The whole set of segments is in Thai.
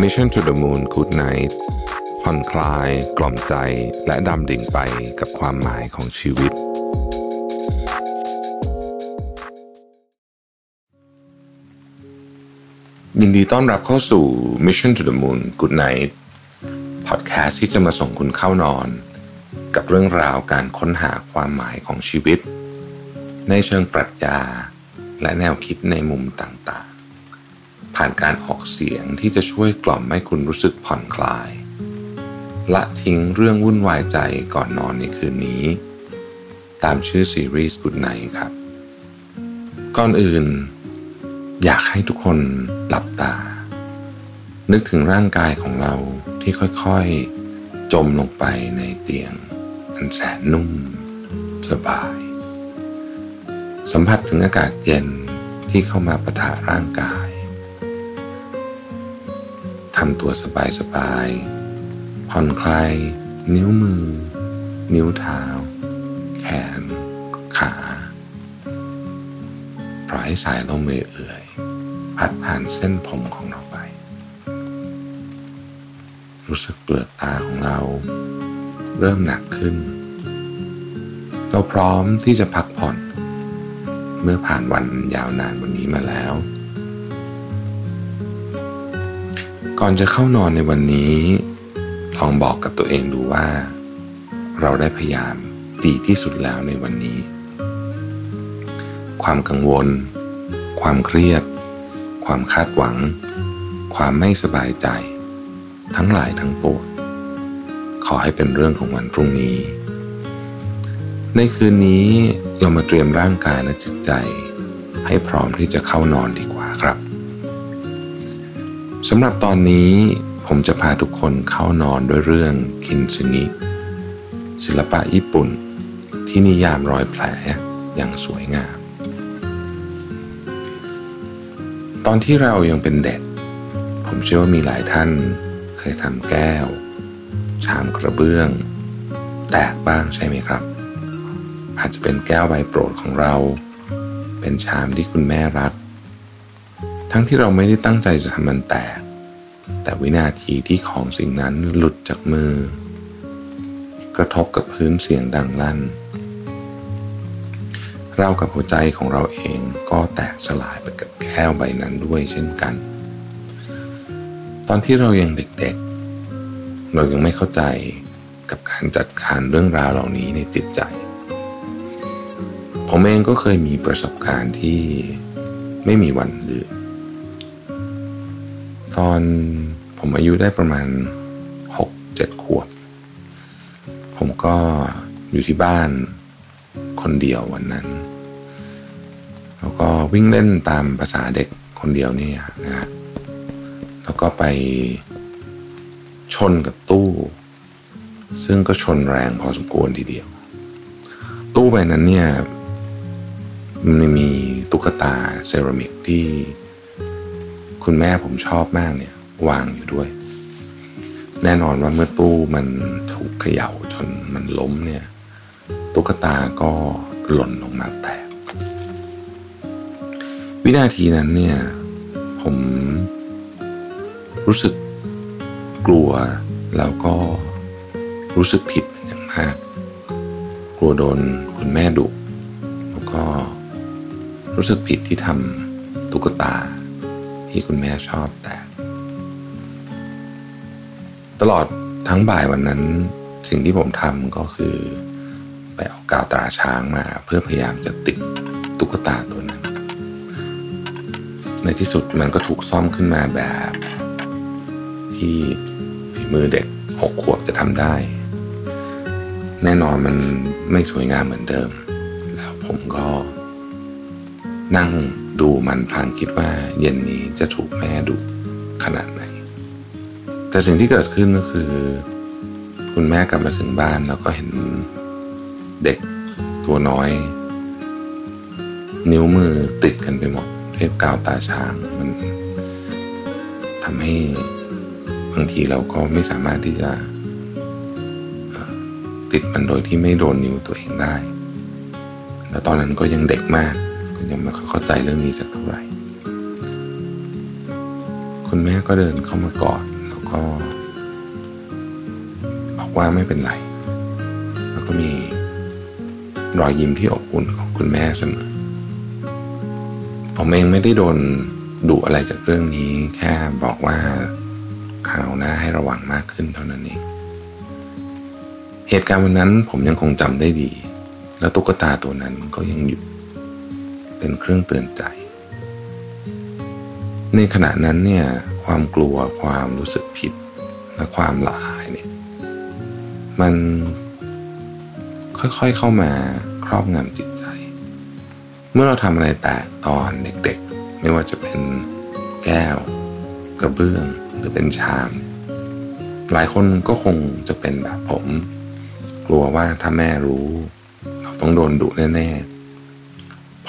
Mission to the Moon Good Night ผ่อนคลาย กล่อมใจและดำดิ่งไปกับความหมายของชีวิต ยินดีต้อนรับเข้าสู่ Mission to the Moon Good Night พอดแคสต์ที่จะมาส่งคุณเข้านอน กับเรื่องราวการค้นหาความหมายของชีวิต ในเชิงปรัชญาและแนวคิดในมุมต่าง ผ่านการออกเสียงที่จะช่วยกล่อมให้คุณรู้สึกผ่อนคลาย ละทิ้งเรื่องวุ่นวายใจก่อนนอนในคืนนี้ ตามชื่อซีรีส์ Good Night ครับ ก่อนอื่น อยากให้ทุกคนหลับตา นึกถึงร่างกายของเราที่ค่อยๆ จมลงไปในเตียง อันแสนนุ่ม สบาย สัมผัสถึงอากาศเย็นที่เข้ามาประทะร่างกายำตัวสบายๆผ่อนคลาย นิ้วมือ นิ้วเท้า แขน ขาปล่อยสายลมเอื่อยๆพัดผ่านเส้นผมของเราไป รู้สึกเปลือกตาของเรา เริ่มหนักขึ้น เราพร้อมที่จะพักผ่อน เมื่อผ่านวันยาวนานวันนี้มาแล้ว ก่อนจะเข้านอนในวันนี้ ลองบอกกับตัวเองดูว่า เราได้พยายามดีที่สุดแล้วในวันนี้ ความกังวล ความเครียด ความคาดหวัง ความไม่สบายใจ ทั้งหลายทั้งปวงขอให้เป็นเรื่องของวันพรุ่งนี้ ในคืนนี้เรามาเตรียมร่างกายและจิตใจ ให้พร้อมที่จะเข้านอนดีกว่าครับ สำหรับตอนนี้ผมจะพาทุกคนเข้านอนด้วยเรื่องคินซึงิศิลปะญี่ปุ่น ที่นิยามรอยแผลอย่างสวยงาม ตอนที่เรายังเป็นเด็ก ผมเชื่อว่ามีหลายท่านเคยทำแก้ว ชามกระเบื้อง แตกบ้างใช่ไหมครับ อาจจะเป็นแก้วใบโปรดของเรา เป็นชามที่คุณแม่รัก ทั้งที่เราไม่ได้ตั้งใจจะทำมันแตก แต่วินาทีที่ของสิ่งนั้นหลุดจากมือ กระทบกับพื้นเสียงดังลั่น เรากับหัวใจของเราเองก็แตกสลายไปกับแก้วใบนั้นด้วยเช่นกัน ตอนที่เรายังเด็กๆ เรายังไม่เข้าใจกับการจัดการเรื่องราวเหล่านี้ในจิตใจผมเองก็เคยมีประสบการณ์ที่ไม่มีวันลืม ตอนผมอายุได้ประมาณหกเจ็ดขวบ ผมก็อยู่ที่บ้านคนเดียววันนั้น แล้วก็วิ่งเล่นตามภาษาเด็กคนเดียวนี่นะฮะแล้วก็ไปชนกับตู้ ซึ่งก็ชนแรงพอสมควรทีเดียว ตู้ใบนั้นเนี่ยมันมีตุ๊กตาเซรามิกที่ คุณแม่ผมชอบมากเนี่ย วางอยู่ด้วย แน่นอนว่าเมื่อตู้มันถูกเขย่าจนมันล้มเนี่ย ตุ๊กตาก็หล่นลงมาแตก วินาทีนั้นเนี่ย ผมรู้สึกกลัวแล้วก็รู้สึกผิดอย่างมาก กลัวโดนคุณแม่ดุแล้วก็รู้สึกผิดที่ทำตุ๊กตา ที่คุณแม่ชอบแตกตลอดทั้งบ่ายวันนั้น สิ่งที่ผมทำก็คือ ไปเอากาวตราช้างมาเพื่อพยายามจะติดตุ๊กตาตัวนั้น ในที่สุดมันก็ถูกซ่อมขึ้นมาแบบ ที่ฝีมือเด็กหกขวบจะทำได้ แน่นอนมันไม่สวยงามเหมือนเดิม แล้วผมก็นั่ง ดูมันพลางคิดว่าเย็นนี้จะถูกแม่ดุขนาดไหน แต่สิ่งที่เกิดขึ้นก็คือ คุณแม่กลับมาถึงบ้านแล้วก็เห็นเด็กตัวน้อย นิ้วมือติดกันไปหมดเทพกาวตาช้างมันทำให้บางทีเราก็ไม่สามารถที่จะติดมันโดยที่ไม่โดนนิ้วตัวเองได้ แล้วตอนนั้นก็ยังเด็กมาก ยังไม่เข้าใจเรื่องนี้สักเท่าไหร่คุณแม่ก็เดินเข้ามากอดแล้วก็ บอกว่าไม่เป็นไร แล้วก็มีรอยยิ้มที่อบอุ่นของคุณแม่เสมอผมเองไม่ได้โดนดุอะไรจากเรื่องนี้ แค่บอกว่าข่าวหน้าให้ระวังมากขึ้นเท่านั้นเองเหตุการณ์วันนั้นผมยังคงจำได้ดี แล้วตุ๊กตาตัวนั้นก็ยังอยู่ เป็นเครื่องเตือนใจ ในขณะนั้นเนี่ยความกลัวความรู้สึกผิดและความละอายเนี่ยมันค่อยๆเข้ามาครอบงำจิตใจ เมื่อเราทำอะไรแตกตอนเด็กๆ ไม่ว่าจะเป็นแก้ว กระเบื้องหรือเป็นชามหลายคนก็คงจะเป็นแบบผม กลัวว่าถ้าแม่รู้ เราต้องโดนดุแน่ๆ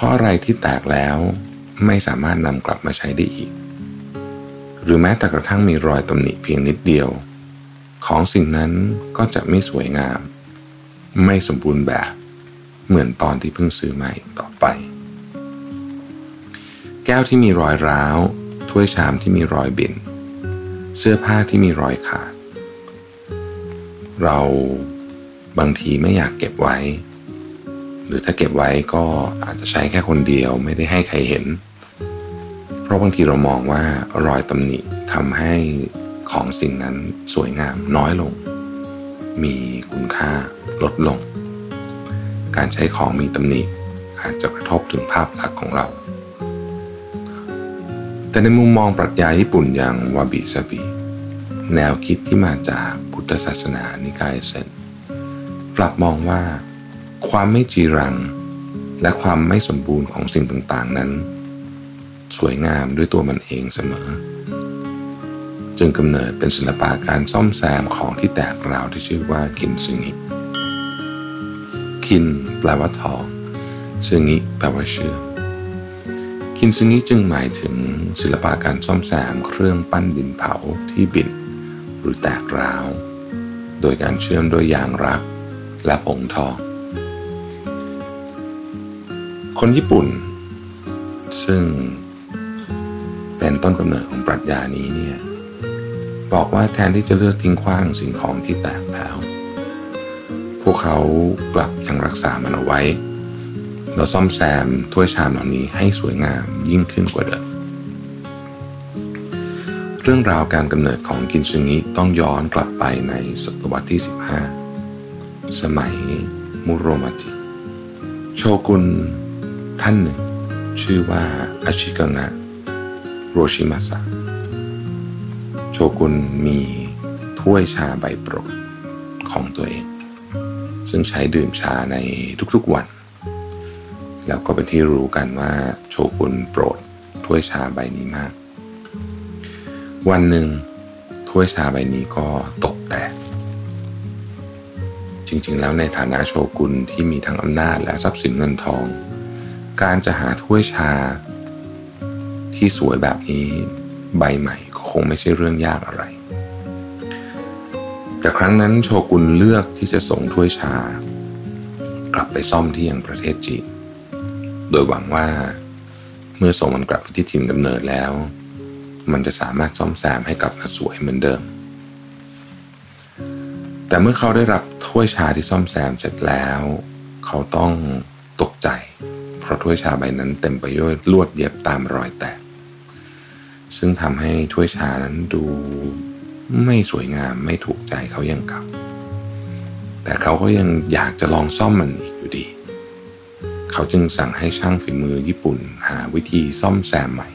ราะอะไรที่แตกแล้วไม่สามารถนำกลับมาใช้ได้อีก หรือแม้แต่กระทั่งมีรอยตำหนิเพียงนิดเดียว ของสิ่งนั้นก็จะไม่สวยงาม ไม่สมบูรณ์แบบเหมือนตอนที่เพิ่งซื้อใหม่ต่อไป แก้วที่มีรอยร้าว ถ้วยชามที่มีรอยบิน เสื้อผ้าที่มีรอยขาด เราบางทีไม่อยากเก็บไว้ รือถ้าเก็บไว้ก็อาจจะใช้แค่คนเดียวไม่ได้ให้ใครเห็น เพราะบางทีเรามองว่ารอยตำหนิทำให้ของสิ่งนั้นสวยงามน้อยลง มีคุณค่าลดลง การใช้ของมีตำหนิอาจจะกระทบถึงภาพลักษณ์ของเรา แต่ในมุมมองปรัชญาญี่ปุ่นอย่างวาบิซาบิแนวคิดที่มาจากพุทธศาสนานิกายเซนกลับมองว่า ความไม่จีรัง และความไม่สมบูรณ์ของสิ่งต่างๆนั้น สวยงามด้วยตัวมันเองเสมอ จึงกำเนิดเป็นศิลปะการซ่อมแซมของที่แตกราวที่ชื่อว่าคินซึงิคินแปลว่าทองซึงิแปลว่าเชื่อมคินซึงิจึงหมายถึงศิลปะการซ่อมแซมเครื่องปั้นดินเผาที่บินหรือแตกร้าว โดยการเชื่อมด้วยยางรักและผงทอง คนญี่ปุ่น ซึ่งเป็นต้นกำเนิดของปรัชญานี้เนี่ยบอกว่าแทนที่จะเลือกทิ้งขว้างสิ่งของที่แตกแล้ว พวกเขากลับยังรักษามันเอาไว้ เราซ่อมแซมถ้วยชามเหล่านี้ให้สวยงามยิ่งขึ้นกว่าเดิมเรื่องราวการกำเนิดของกินซึงิต้องย้อนกลับไปในศตวรรษที่ 15 สมัยมุโรมาจิ โชกุน ท่านหนึ่ง ชื่อว่าอาชิกังะโรชิมาสะโชกุนมีถ้วยชาใบโปรดของตัวเอง ซึ่งใช้ดื่มชาในทุกๆวัน แล้วก็เป็นที่รู้กันว่าโชกุนโปรดถ้วยชาใบนี้มาก วันหนึ่งถ้วยชาใบนี้ก็ตกแตกจริงๆ แล้วในฐานะโชกุนที่มีทั้งอำนาจและทรัพย์สินเงินทอง การจะหาถ้วยชา ที่สวยแบบนี้ใบใหม่ก็คงไม่ใช่เรื่องยากอะไร แต่ครั้งนั้นโชกุนเลือกที่จะส่งถ้วยชา กลับไปซ่อมที่ยังประเทศจีน โดยหวังว่าเมื่อส่งมันกลับไปที่ถิ่นกำเนิดแล้ว มันจะสามารถซ่อมแซมให้กลับมาสวยเหมือนเดิม แต่เมื่อเขาได้รับถ้วยชาที่ซ่อมแซมเสร็จแล้ว เขาต้องตกใจ เพราะถ้วยชาใบนั้นเต็มไปด้วยลวดเย็บตามรอยแตก ซึ่งทำให้ถ้วยชานั้นดูไม่สวยงามไม่ถูกใจเขาอย่างเก่าแต่เขาก็ยังอยากจะลองซ่อมมันอีกอยู่ดี เขาจึงสั่งให้ช่างฝีมือญี่ปุ่นหาวิธีซ่อมแซมใหม่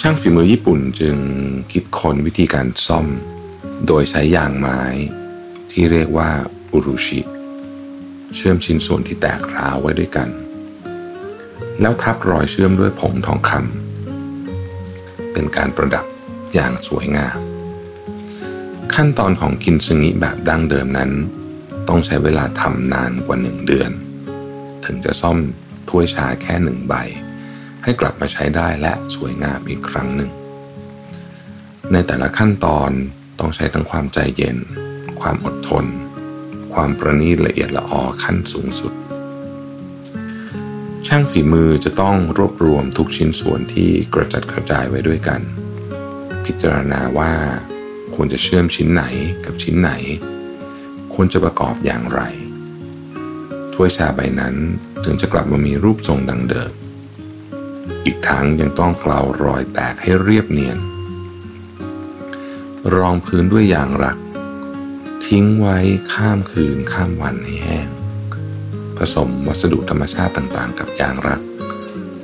ช่างฝีมือญี่ปุ่นจึงคิดค้นวิธีการซ่อม โดยใช้ยางไม้ที่เรียกว่าอุรุชิเเชื่อมชิ้นส่วนที่แตกร้าวไว้ด้วยกัน แล้วทับรอยเชื่อมด้วยผงทองคำเป็นการประดับอย่างสวยงาม ขั้นตอนของกินซึงิแบบดั้งเดิมนั้น ต้องใช้เวลาทำนานกว่าหนึ่งเดือน ถึงจะซ่อมถ้วยชาแค่หนึ่งใบ ให้กลับมาใช้ได้และสวยงามอีกครั้งหนึ่ง ในแต่ละขั้นตอนต้องใช้ทั้งความใจเย็น ความอดทน ความประณีตละเอียดละออขั้นสูงสุด ช่างฝีมือจะต้องรวบรวมทุกชิ้นส่วนที่กระจัดกระจายไว้ด้วยกัน พิจารณาว่าควรจะเชื่อมชิ้นไหนกับชิ้นไหน ควรจะประกอบอย่างไร ถ้วยชาใบนั้นถึงจะกลับมามีรูปทรงดังเดิม อีกทั้งยังต้องเกลารอยแตกให้เรียบเนียน รองพื้นด้วยยางรัก ทิ้งไว้ข้ามคืนข้ามวันให้แห้ง ผสมวัสดุธรรมชาติต่างๆ กับยางรัก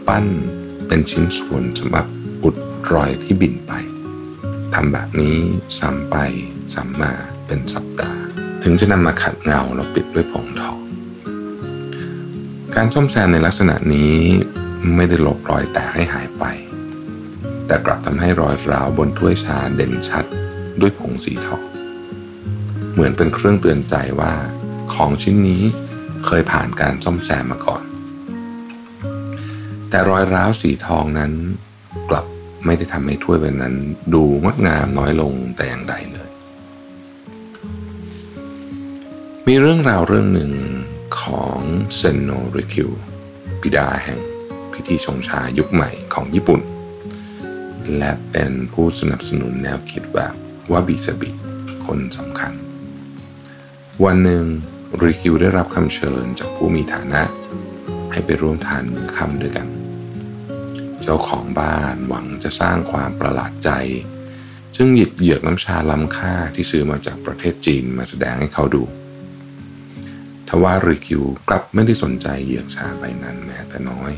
ปั้นเป็นชิ้นส่วนสำหรับอุดรอยที่บินไปทำแบบนี้ซ้ำไปซ้ำมาเป็นสัปดาห์ ถึงจะนำมาขัดเงาแล้วปิดด้วยผงทองการซ่อมแซมในลักษณะนี้ไม่ได้ลบรอยแตกให้หายไป แต่กลับทำให้รอยร้าวบนถ้วยชาเด่นชัดด้วยผงสีทอง เหมือนเป็นเครื่องเตือนใจว่า ของชิ้นนี้เคยผ่านการซ่อมแซมมาก่อน แต่รอยร้าวสีทองนั้นกลับไม่ได้ทำให้ถ้วยใบนั้น ดูงดงามน้อยลงแต่อย่างใดเลย มีเรื่องราวเรื่องหนึ่งของเซนโนริคิวบิดาแห่งพิธีชงชายุคใหม่ของญี่ปุ่น และเป็นผู้สนับสนุนแนวคิดแบบว่าบิสบิคนสำคัญ วันหนึ่งริคิวได้รับคำเชิญจากผู้มีฐานะ ให้ไปร่วมทานมื้อค่ำด้วยกัน เจ้าของบ้านหวังจะสร้างความประหลาดใจ จึงหยิบเหยือกน้ำชาล้ำค่าที่ซื้อมาจากประเทศจีนมาแสดงให้เขาดูทว่าริคิวกลับไม่ได้สนใจเหยือกชาใบนั้นแม้แต่น้อย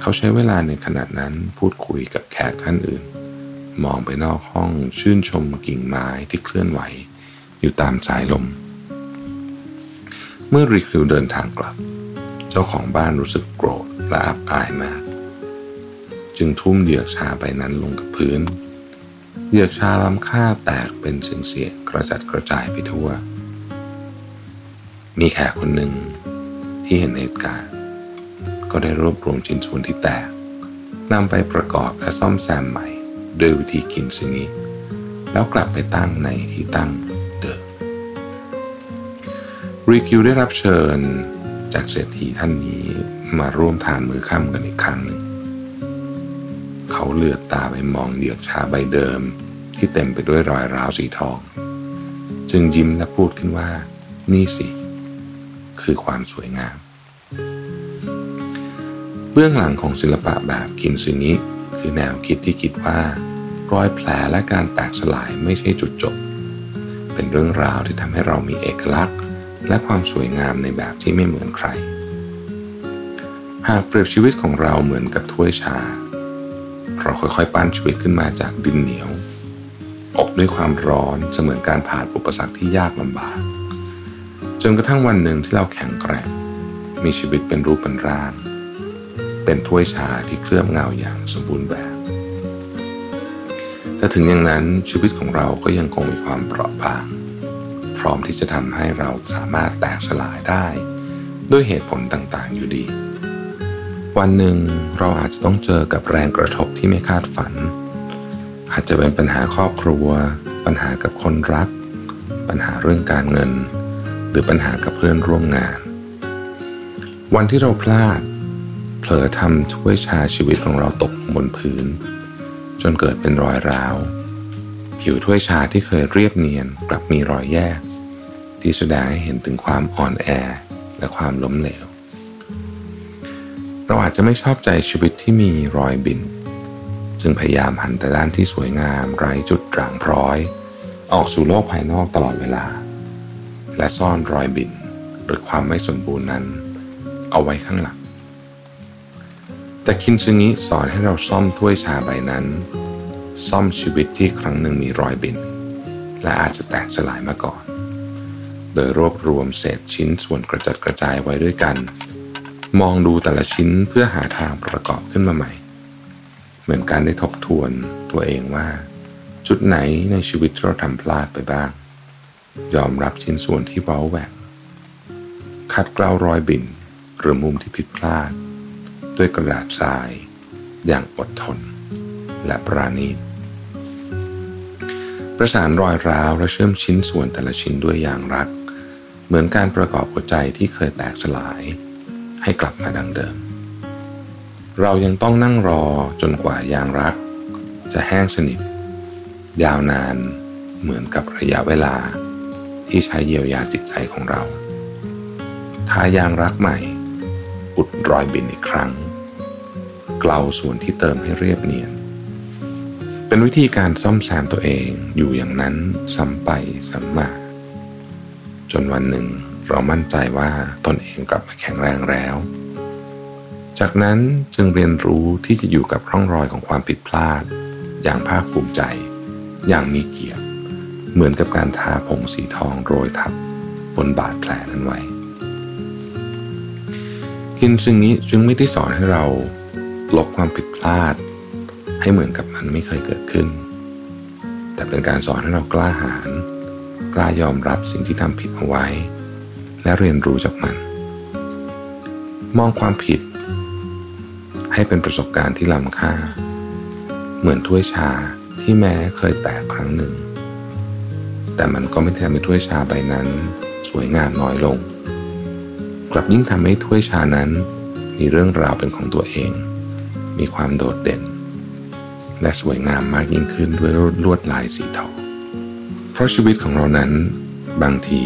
เขาใช้เวลาในขณะนั้นพูดคุยกับแขกท่านอื่น มองไปนอกห้องชื่นชมกิ่งไม้ที่เคลื่อนไหว อยู่ตามสายลม เมื่อริคิวเดินทางกลับ เจ้าของบ้านรู้สึกโกรธและอับอายมาก จึงทุ่มเหยือกชาใบนั้นลงกับพื้น เหยือกชาล้ำค่าแตกเป็นเสียงๆกระจัดกระจายไปทั่ว มีแขกคนหนึ่งที่เห็นเหตุการณ์ ก็ได้รวบรวมชิ้นส่วนที่แตกนำไปประกอบและซ่อมแซมใหม่ด้วยวิธีกินซิงิแล้วกลับไปตั้งในที่ตั้ง รีคิวได้รับเชิญจากเศรษฐีท่านนี้มาร่วมทานมือค่ำกันอีกครั้งหนึ่งเขาเหลือตาไปมองเหยือกชาใบเดิมที่เต็มไปด้วยรอยร้าวสีทอง จึงยิ้มและพูดขึ้นว่า นี่สิ คือความสวยงาม เบื้องหลังของศิลปะแบบคินซึงิคือแนวคิดที่คิดว่า รอยแผลและการแตกสลายไม่ใช่จุดจบ เป็นเรื่องราวที่ทำให้เรามีเอกลักษณ์ และความสวยงามในแบบที่ไม่เหมือนใคร หากเปรียบชีวิตของเราเหมือนกับถ้วยชา เราค่อยๆ ปั้นชีวิตขึ้นมาจากดินเหนียว อบด้วยความร้อนเสมือนการผ่านอุปสรรคที่ยากลำบาก จนกระทั่งวันหนึ่งที่เราแข็งแกร่ง มีชีวิตเป็นรูปเป็นร่าง เป็นถ้วยชาที่เคลือบเงาอย่างสมบูรณ์แบบแต่ถึงอย่างนั้นชีวิตของเราก็ยังคงมีความเปราะบาง ร้อมที่จะทำให้เราสามารถแตกสลายได้ ด้วยเหตุผลต่างๆ อยู่ดี วันหนึ่งเราอาจจะต้องเจอกับแรงกระทบที่ไม่คาดฝัน อาจจะเป็นปัญหาครอบครัว ปัญหากับคนรัก ปัญหาเรื่องการเงิน หรือปัญหากับเพื่อนร่วมงาน วันที่เราพลาดเผลอทำถ้วยชาชีวิตของเราตกบนพื้น จนเกิดเป็นรอยร้าวผิวถ้วยชาที่เคยเรียบเนียนกลับมีรอยแยก ที่แสดงให้เห็นถึงความอ่อนแอและความล้มเหลว เราอาจจะไม่ชอบใจชีวิตที่มีรอยบิน จึงพยายามหันแต่ด้านที่สวยงามไร้จุดด่างพร้อย ออกสู่โลกภายนอกตลอดเวลา และซ่อนรอยบินหรือความไม่สมบูรณ์นั้น เอาไว้ข้างหลัง แต่คินซึงิสอนให้เราซ่อมถ้วยชาใบนั้น ซ่อมชีวิตที่ครั้งหนึ่งมีรอยบิน และอาจจะแตกสลายมาก่อน โดยรวบรวมเศษชิ้นส่วนกระจัดกระจายไว้ด้วยกัน มองดูแต่ละชิ้นเพื่อหาทางประกอบขึ้นมาใหม่ เหมือนการได้ทบทวนตัวเองว่า จุดไหนในชีวิตที่เราทำพลาดไปบ้าง ยอมรับชิ้นส่วนที่เว้าแหวกคัดเกลารอยบินหรือมุมที่ผิดพลาด ด้วยกระดาษทราย อย่างอดทน และปราณีตประสานรอยร้าวและเชื่อมชิ้นส่วนแต่ละชิ้นด้วยอย่างรัก เหมือนการประกอบหัวใจที่เคยแตกสลาย ให้กลับมาดังเดิม เรายังต้องนั่งรอจนกว่ายางรัก จะแห้งสนิท ยาวนานเหมือนกับระยะเวลาที่ใช้เยียวยาจิตใจของเราทายางรักใหม่ อุดรอยบินอีกครั้ง เกลาส่วนที่เติมให้เรียบเนียน เป็นวิธีการซ่อมแซมตัวเองอยู่อย่างนั้นซ้ำไปซ้ำมา จนวันหนึ่งเรามั่นใจว่าตนเองกลับมาแข็งแรงแล้ว จากนั้นจึงเรียนรู้ที่จะอยู่กับร่องรอยของความผิดพลาด อย่างภาคภูมิใจ อย่างมีเกียรติ เหมือนกับการทาผงสีทองโรยทับบนบาดแผลนั้นไว้ กินซึ่งนี้จึงไม่ได้สอนให้เราลบความผิดพลาด ให้เหมือนกับมันไม่เคยเกิดขึ้น แต่เป็นการสอนให้เรากล้าหาญ กล้ายอมรับสิ่งที่ทำผิดเอาไว้ และเรียนรู้จากมัน มองความผิด ให้เป็นประสบการณ์ที่ล้ำค่า เหมือนถ้วยชาที่แม้เคยแตกครั้งหนึ่ง แต่มันก็ไม่ทำให้ถ้วยชาใบนั้น สวยงามน้อยลง กลับยิ่งทำให้ถ้วยชานั้น มีเรื่องราวเป็นของตัวเอง มีความโดดเด่น และสวยงามมากยิ่งขึ้นด้วยลวดลายสีทอง เพราะชีวิตของเรานั้นบางที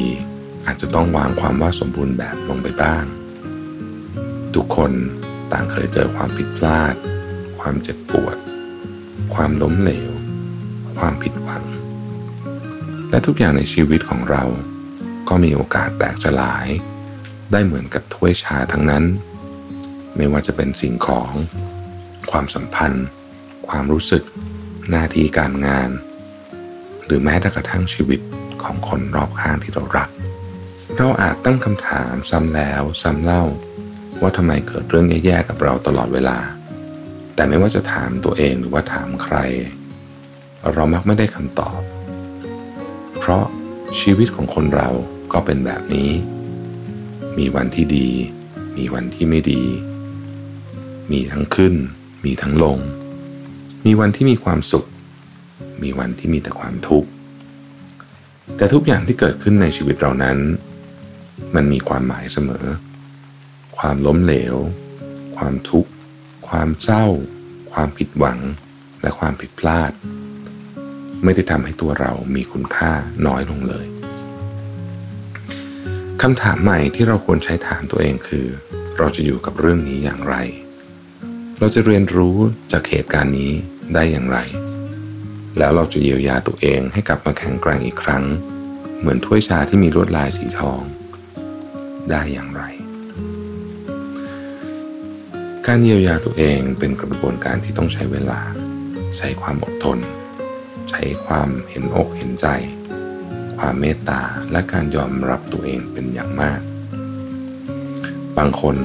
อาจจะต้องวางความว่าสมบูรณ์แบบลงไปบ้าง ทุกคนต่างเคยเจอความผิดพลาด ความเจ็บปวด ความล้มเหลว ความผิดหวัง และทุกอย่างในชีวิตของเรา ก็มีโอกาสแตกสลาย ได้เหมือนกับถ้วยชาทั้งนั้น ไม่ว่าจะเป็นสิ่งของ ความสัมพันธ์ ความรู้สึก หน้าที่การงาน หรือแม้แต่กระทั่งชีวิตของคนรอบข้างที่เรารัก เราอาจตั้งคำถามซ้ำแล้วซ้ำเล่า ว่าทำไมเกิดเรื่องแย่ๆกับเราตลอดเวลา แต่ไม่ว่าจะถามตัวเองหรือว่าถามใคร เรามักไม่ได้คำตอบ เพราะชีวิตของคนเราก็เป็นแบบนี้ มีวันที่ดี มีวันที่ไม่ดี มีทั้งขึ้น มีทั้งลง มีวันที่มีความสุข มีวันที่มีแต่ความทุกข์ แต่ทุกอย่างที่เกิดขึ้นในชีวิตเรานั้น มันมีความหมายเสมอ ความล้มเหลว ความทุกข์ ความเศร้า ความผิดหวัง และความผิดพลาด ไม่ได้ทำให้ตัวเรามีคุณค่าน้อยลงเลยคำถามใหม่ที่เราควรใช้ถามตัวเองคือ เราจะอยู่กับเรื่องนี้อย่างไร เราจะเรียนรู้จากเหตุการณ์นี้ได้อย่างไร แล้วเราจะเยียวยาตัวเองให้กลับมาแข็งแกร่งอีกครั้ง เหมือนถ้วยชาที่มีลวดลายสีทอง ได้อย่างไร การเยียวยาตัวเองเป็นกระบวนการที่ต้องใช้เวลา ใช้ความอดทน ใช้ความเห็นอกเห็นใจ ความเมตตาและการยอมรับตัวเองเป็นอย่างมาก บางคน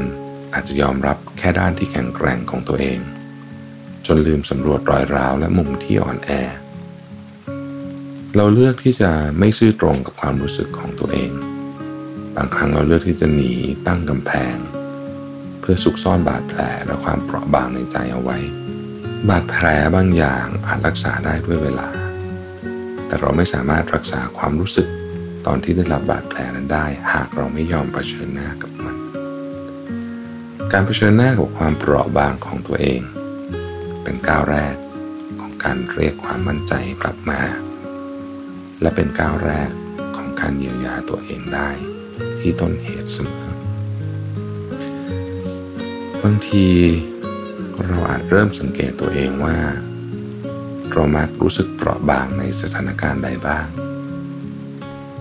อาจจะยอมรับแค่ด้านที่แข็งแกร่งของตัวเอง จนลืมสำรวจรอยร้าวและมุมที่อ่อนแอ เราเลือกที่จะไม่ซื่อตรงกับความรู้สึกของตัวเอง บางครั้งเราเลือกที่จะหนีตั้งกำแพง เพื่อซุกซ่อนบาดแผลและความเปราะบางในใจเอาไว้ บาดแผลบางอย่างอาจรักษาได้ด้วยเวลา แต่เราไม่สามารถรักษาความรู้สึกตอนที่ได้รับบาดแผลนั้นได้ หากเราไม่ยอมเผชิญหน้ากับมัน การเผชิญหน้ากับความเปราะบางของตัวเอง เป็นก้าวแรกของการเรียกความมั่นใจกลับมา และเป็นก้าวแรกของการเยียวยาตัวเองได้ที่ต้นเหตุเสมอบางทีเราอาจเริ่มสังเกตตัวเองว่า เรามักรู้สึกเปราะบางในสถานการณ์ใดบ้าง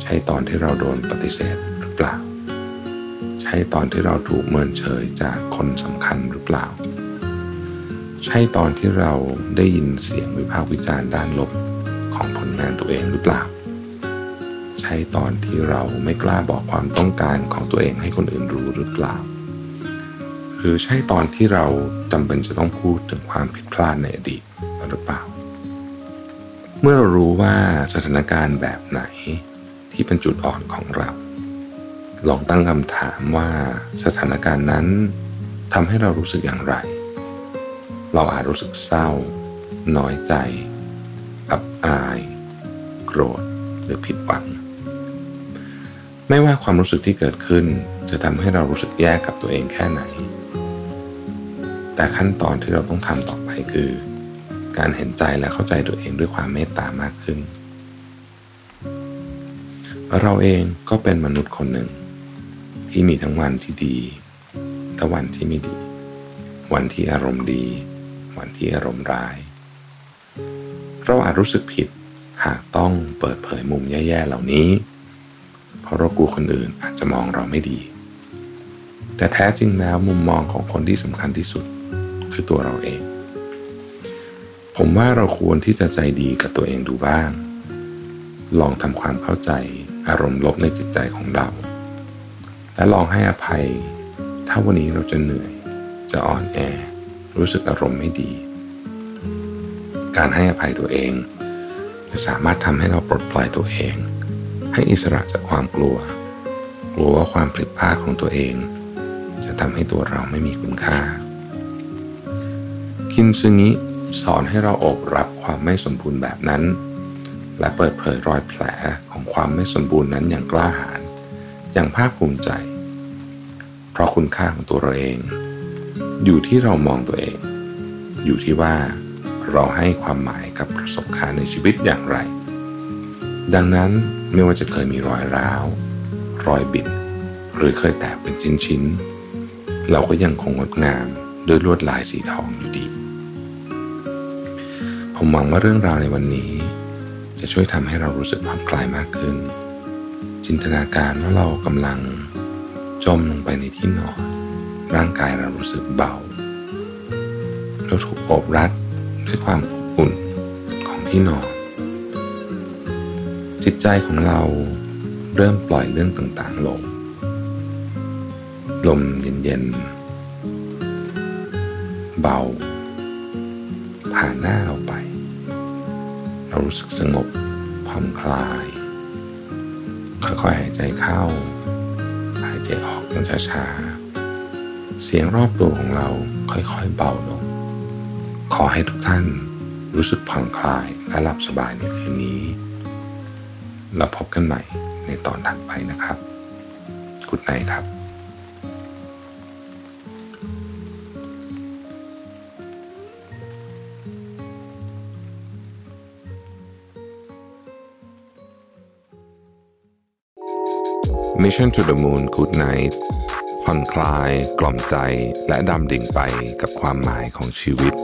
ใช่ตอนที่เราโดนปฏิเสธหรือเปล่า ใช่ตอนที่เราถูกเมินเฉยจากคนสำคัญหรือเปล่า ใช่ตอนที่เราได้ยินเสียงวิพากษ์วิจารณ์ด้านลบของผลงานตัวเองหรือเปล่า ใช่ตอนที่เราไม่กล้าบอกความต้องการของตัวเองให้คนอื่นรู้หรือเปล่า หรือใช่ตอนที่เราจำเป็นจะต้องพูดถึงความผิดพลาดในอดีตหรือเปล่า เมื่อเรารู้ว่าสถานการณ์แบบไหนที่เป็นจุดอ่อนของเรา ลองตั้งคำถามว่าสถานการณ์นั้นทำให้เรารู้สึกอย่างไร เราอาจรู้สึกเศร้า น้อยใจ อับอาย โกรธหรือผิดหวัง ไม่ว่าความรู้สึกที่เกิดขึ้น จะทำให้เรารู้สึกแย่กับตัวเองแค่ไหน แต่ขั้นตอนที่เราต้องทำต่อไปคือ การเห็นใจและเข้าใจตัวเองด้วยความเมตตามากขึ้น เราเองก็เป็นมนุษย์คนหนึ่ง ที่มีทั้งวันที่ดีและวันที่ไม่ดีวันที่อารมณ์ดี วันที่อารมณ์ร้าย เราอาจรู้สึกผิดหากต้องเปิดเผยมุมแย่ๆเหล่านี้ เพราะเรากลัวคนอื่นอาจจะมองเราไม่ดี แต่แท้จริงแล้วมุมมองของคนที่สำคัญที่สุดคือตัวเราเอง ผมว่าเราควรที่จะใจดีกับตัวเองดูบ้าง ลองทำความเข้าใจอารมณ์ลบในจิตใจของเรา และลองให้อภัย ถ้าวันนี้เราจะเหนื่อย จะอ่อนแอ รู้สึกอารมณ์ไม่ดี การให้อภัยตัวเอง จะสามารถทำให้เราปลดปล่อยตัวเอง ให้อิสระจากความกลัว กลัวว่าความผิดพลาดของตัวเอง จะทำให้ตัวเราไม่มีคุณค่า คินซึงิสอนให้เราอบรับความไม่สมบูรณ์แบบนั้น และเปิดเผยรอยแผลของความไม่สมบูรณ์นั้นอย่างกล้าหาญอย่างภาคภูมิใจ เพราะคุณค่าของตัวเราเอง อยู่ที่เรามองตัวเอง อยู่ที่ว่าเราให้ความหมายกับประสบการณ์ในชีวิตอย่างไร ดังนั้นไม่ว่าจะเคยมีรอยร้าว รอยบิด หรือเคยแตกเป็นชิ้นๆ เราก็ยังคงงดงามด้วยลวดลายสีทองอยู่ดี ผมหวังว่าเรื่องราวในวันนี้ จะช่วยทำให้เรารู้สึกผ่อนคลายมากขึ้น จินตนาการว่าเรากำลังจมลงไปในที่นอน ร่างกายเรารู้สึกเบา เราถูกโอบรัดด้วยความอบอุ่นของที่นอน จิตใจของเราเริ่มปล่อยเรื่องต่างๆลง ลมเย็นๆ เบา ผ่านหน้าเราไป เรารู้สึกสงบผ่อนคลาย ค่อยๆ หายใจเข้า หายใจออกอย่างช้าๆ เสียงรอบตัวของเราค่อยๆเบาลง ขอให้ทุกท่านรู้สึกผ่อนคลายและหลับสบายในคืนนี้ เราพบกันใหม่ในตอนถัดไปนะครับกุดไนครับ Mission to the Moon Good Night ผ่อนคลาย กล่อมใจและดำดิ่งไปกับความหมายของชีวิต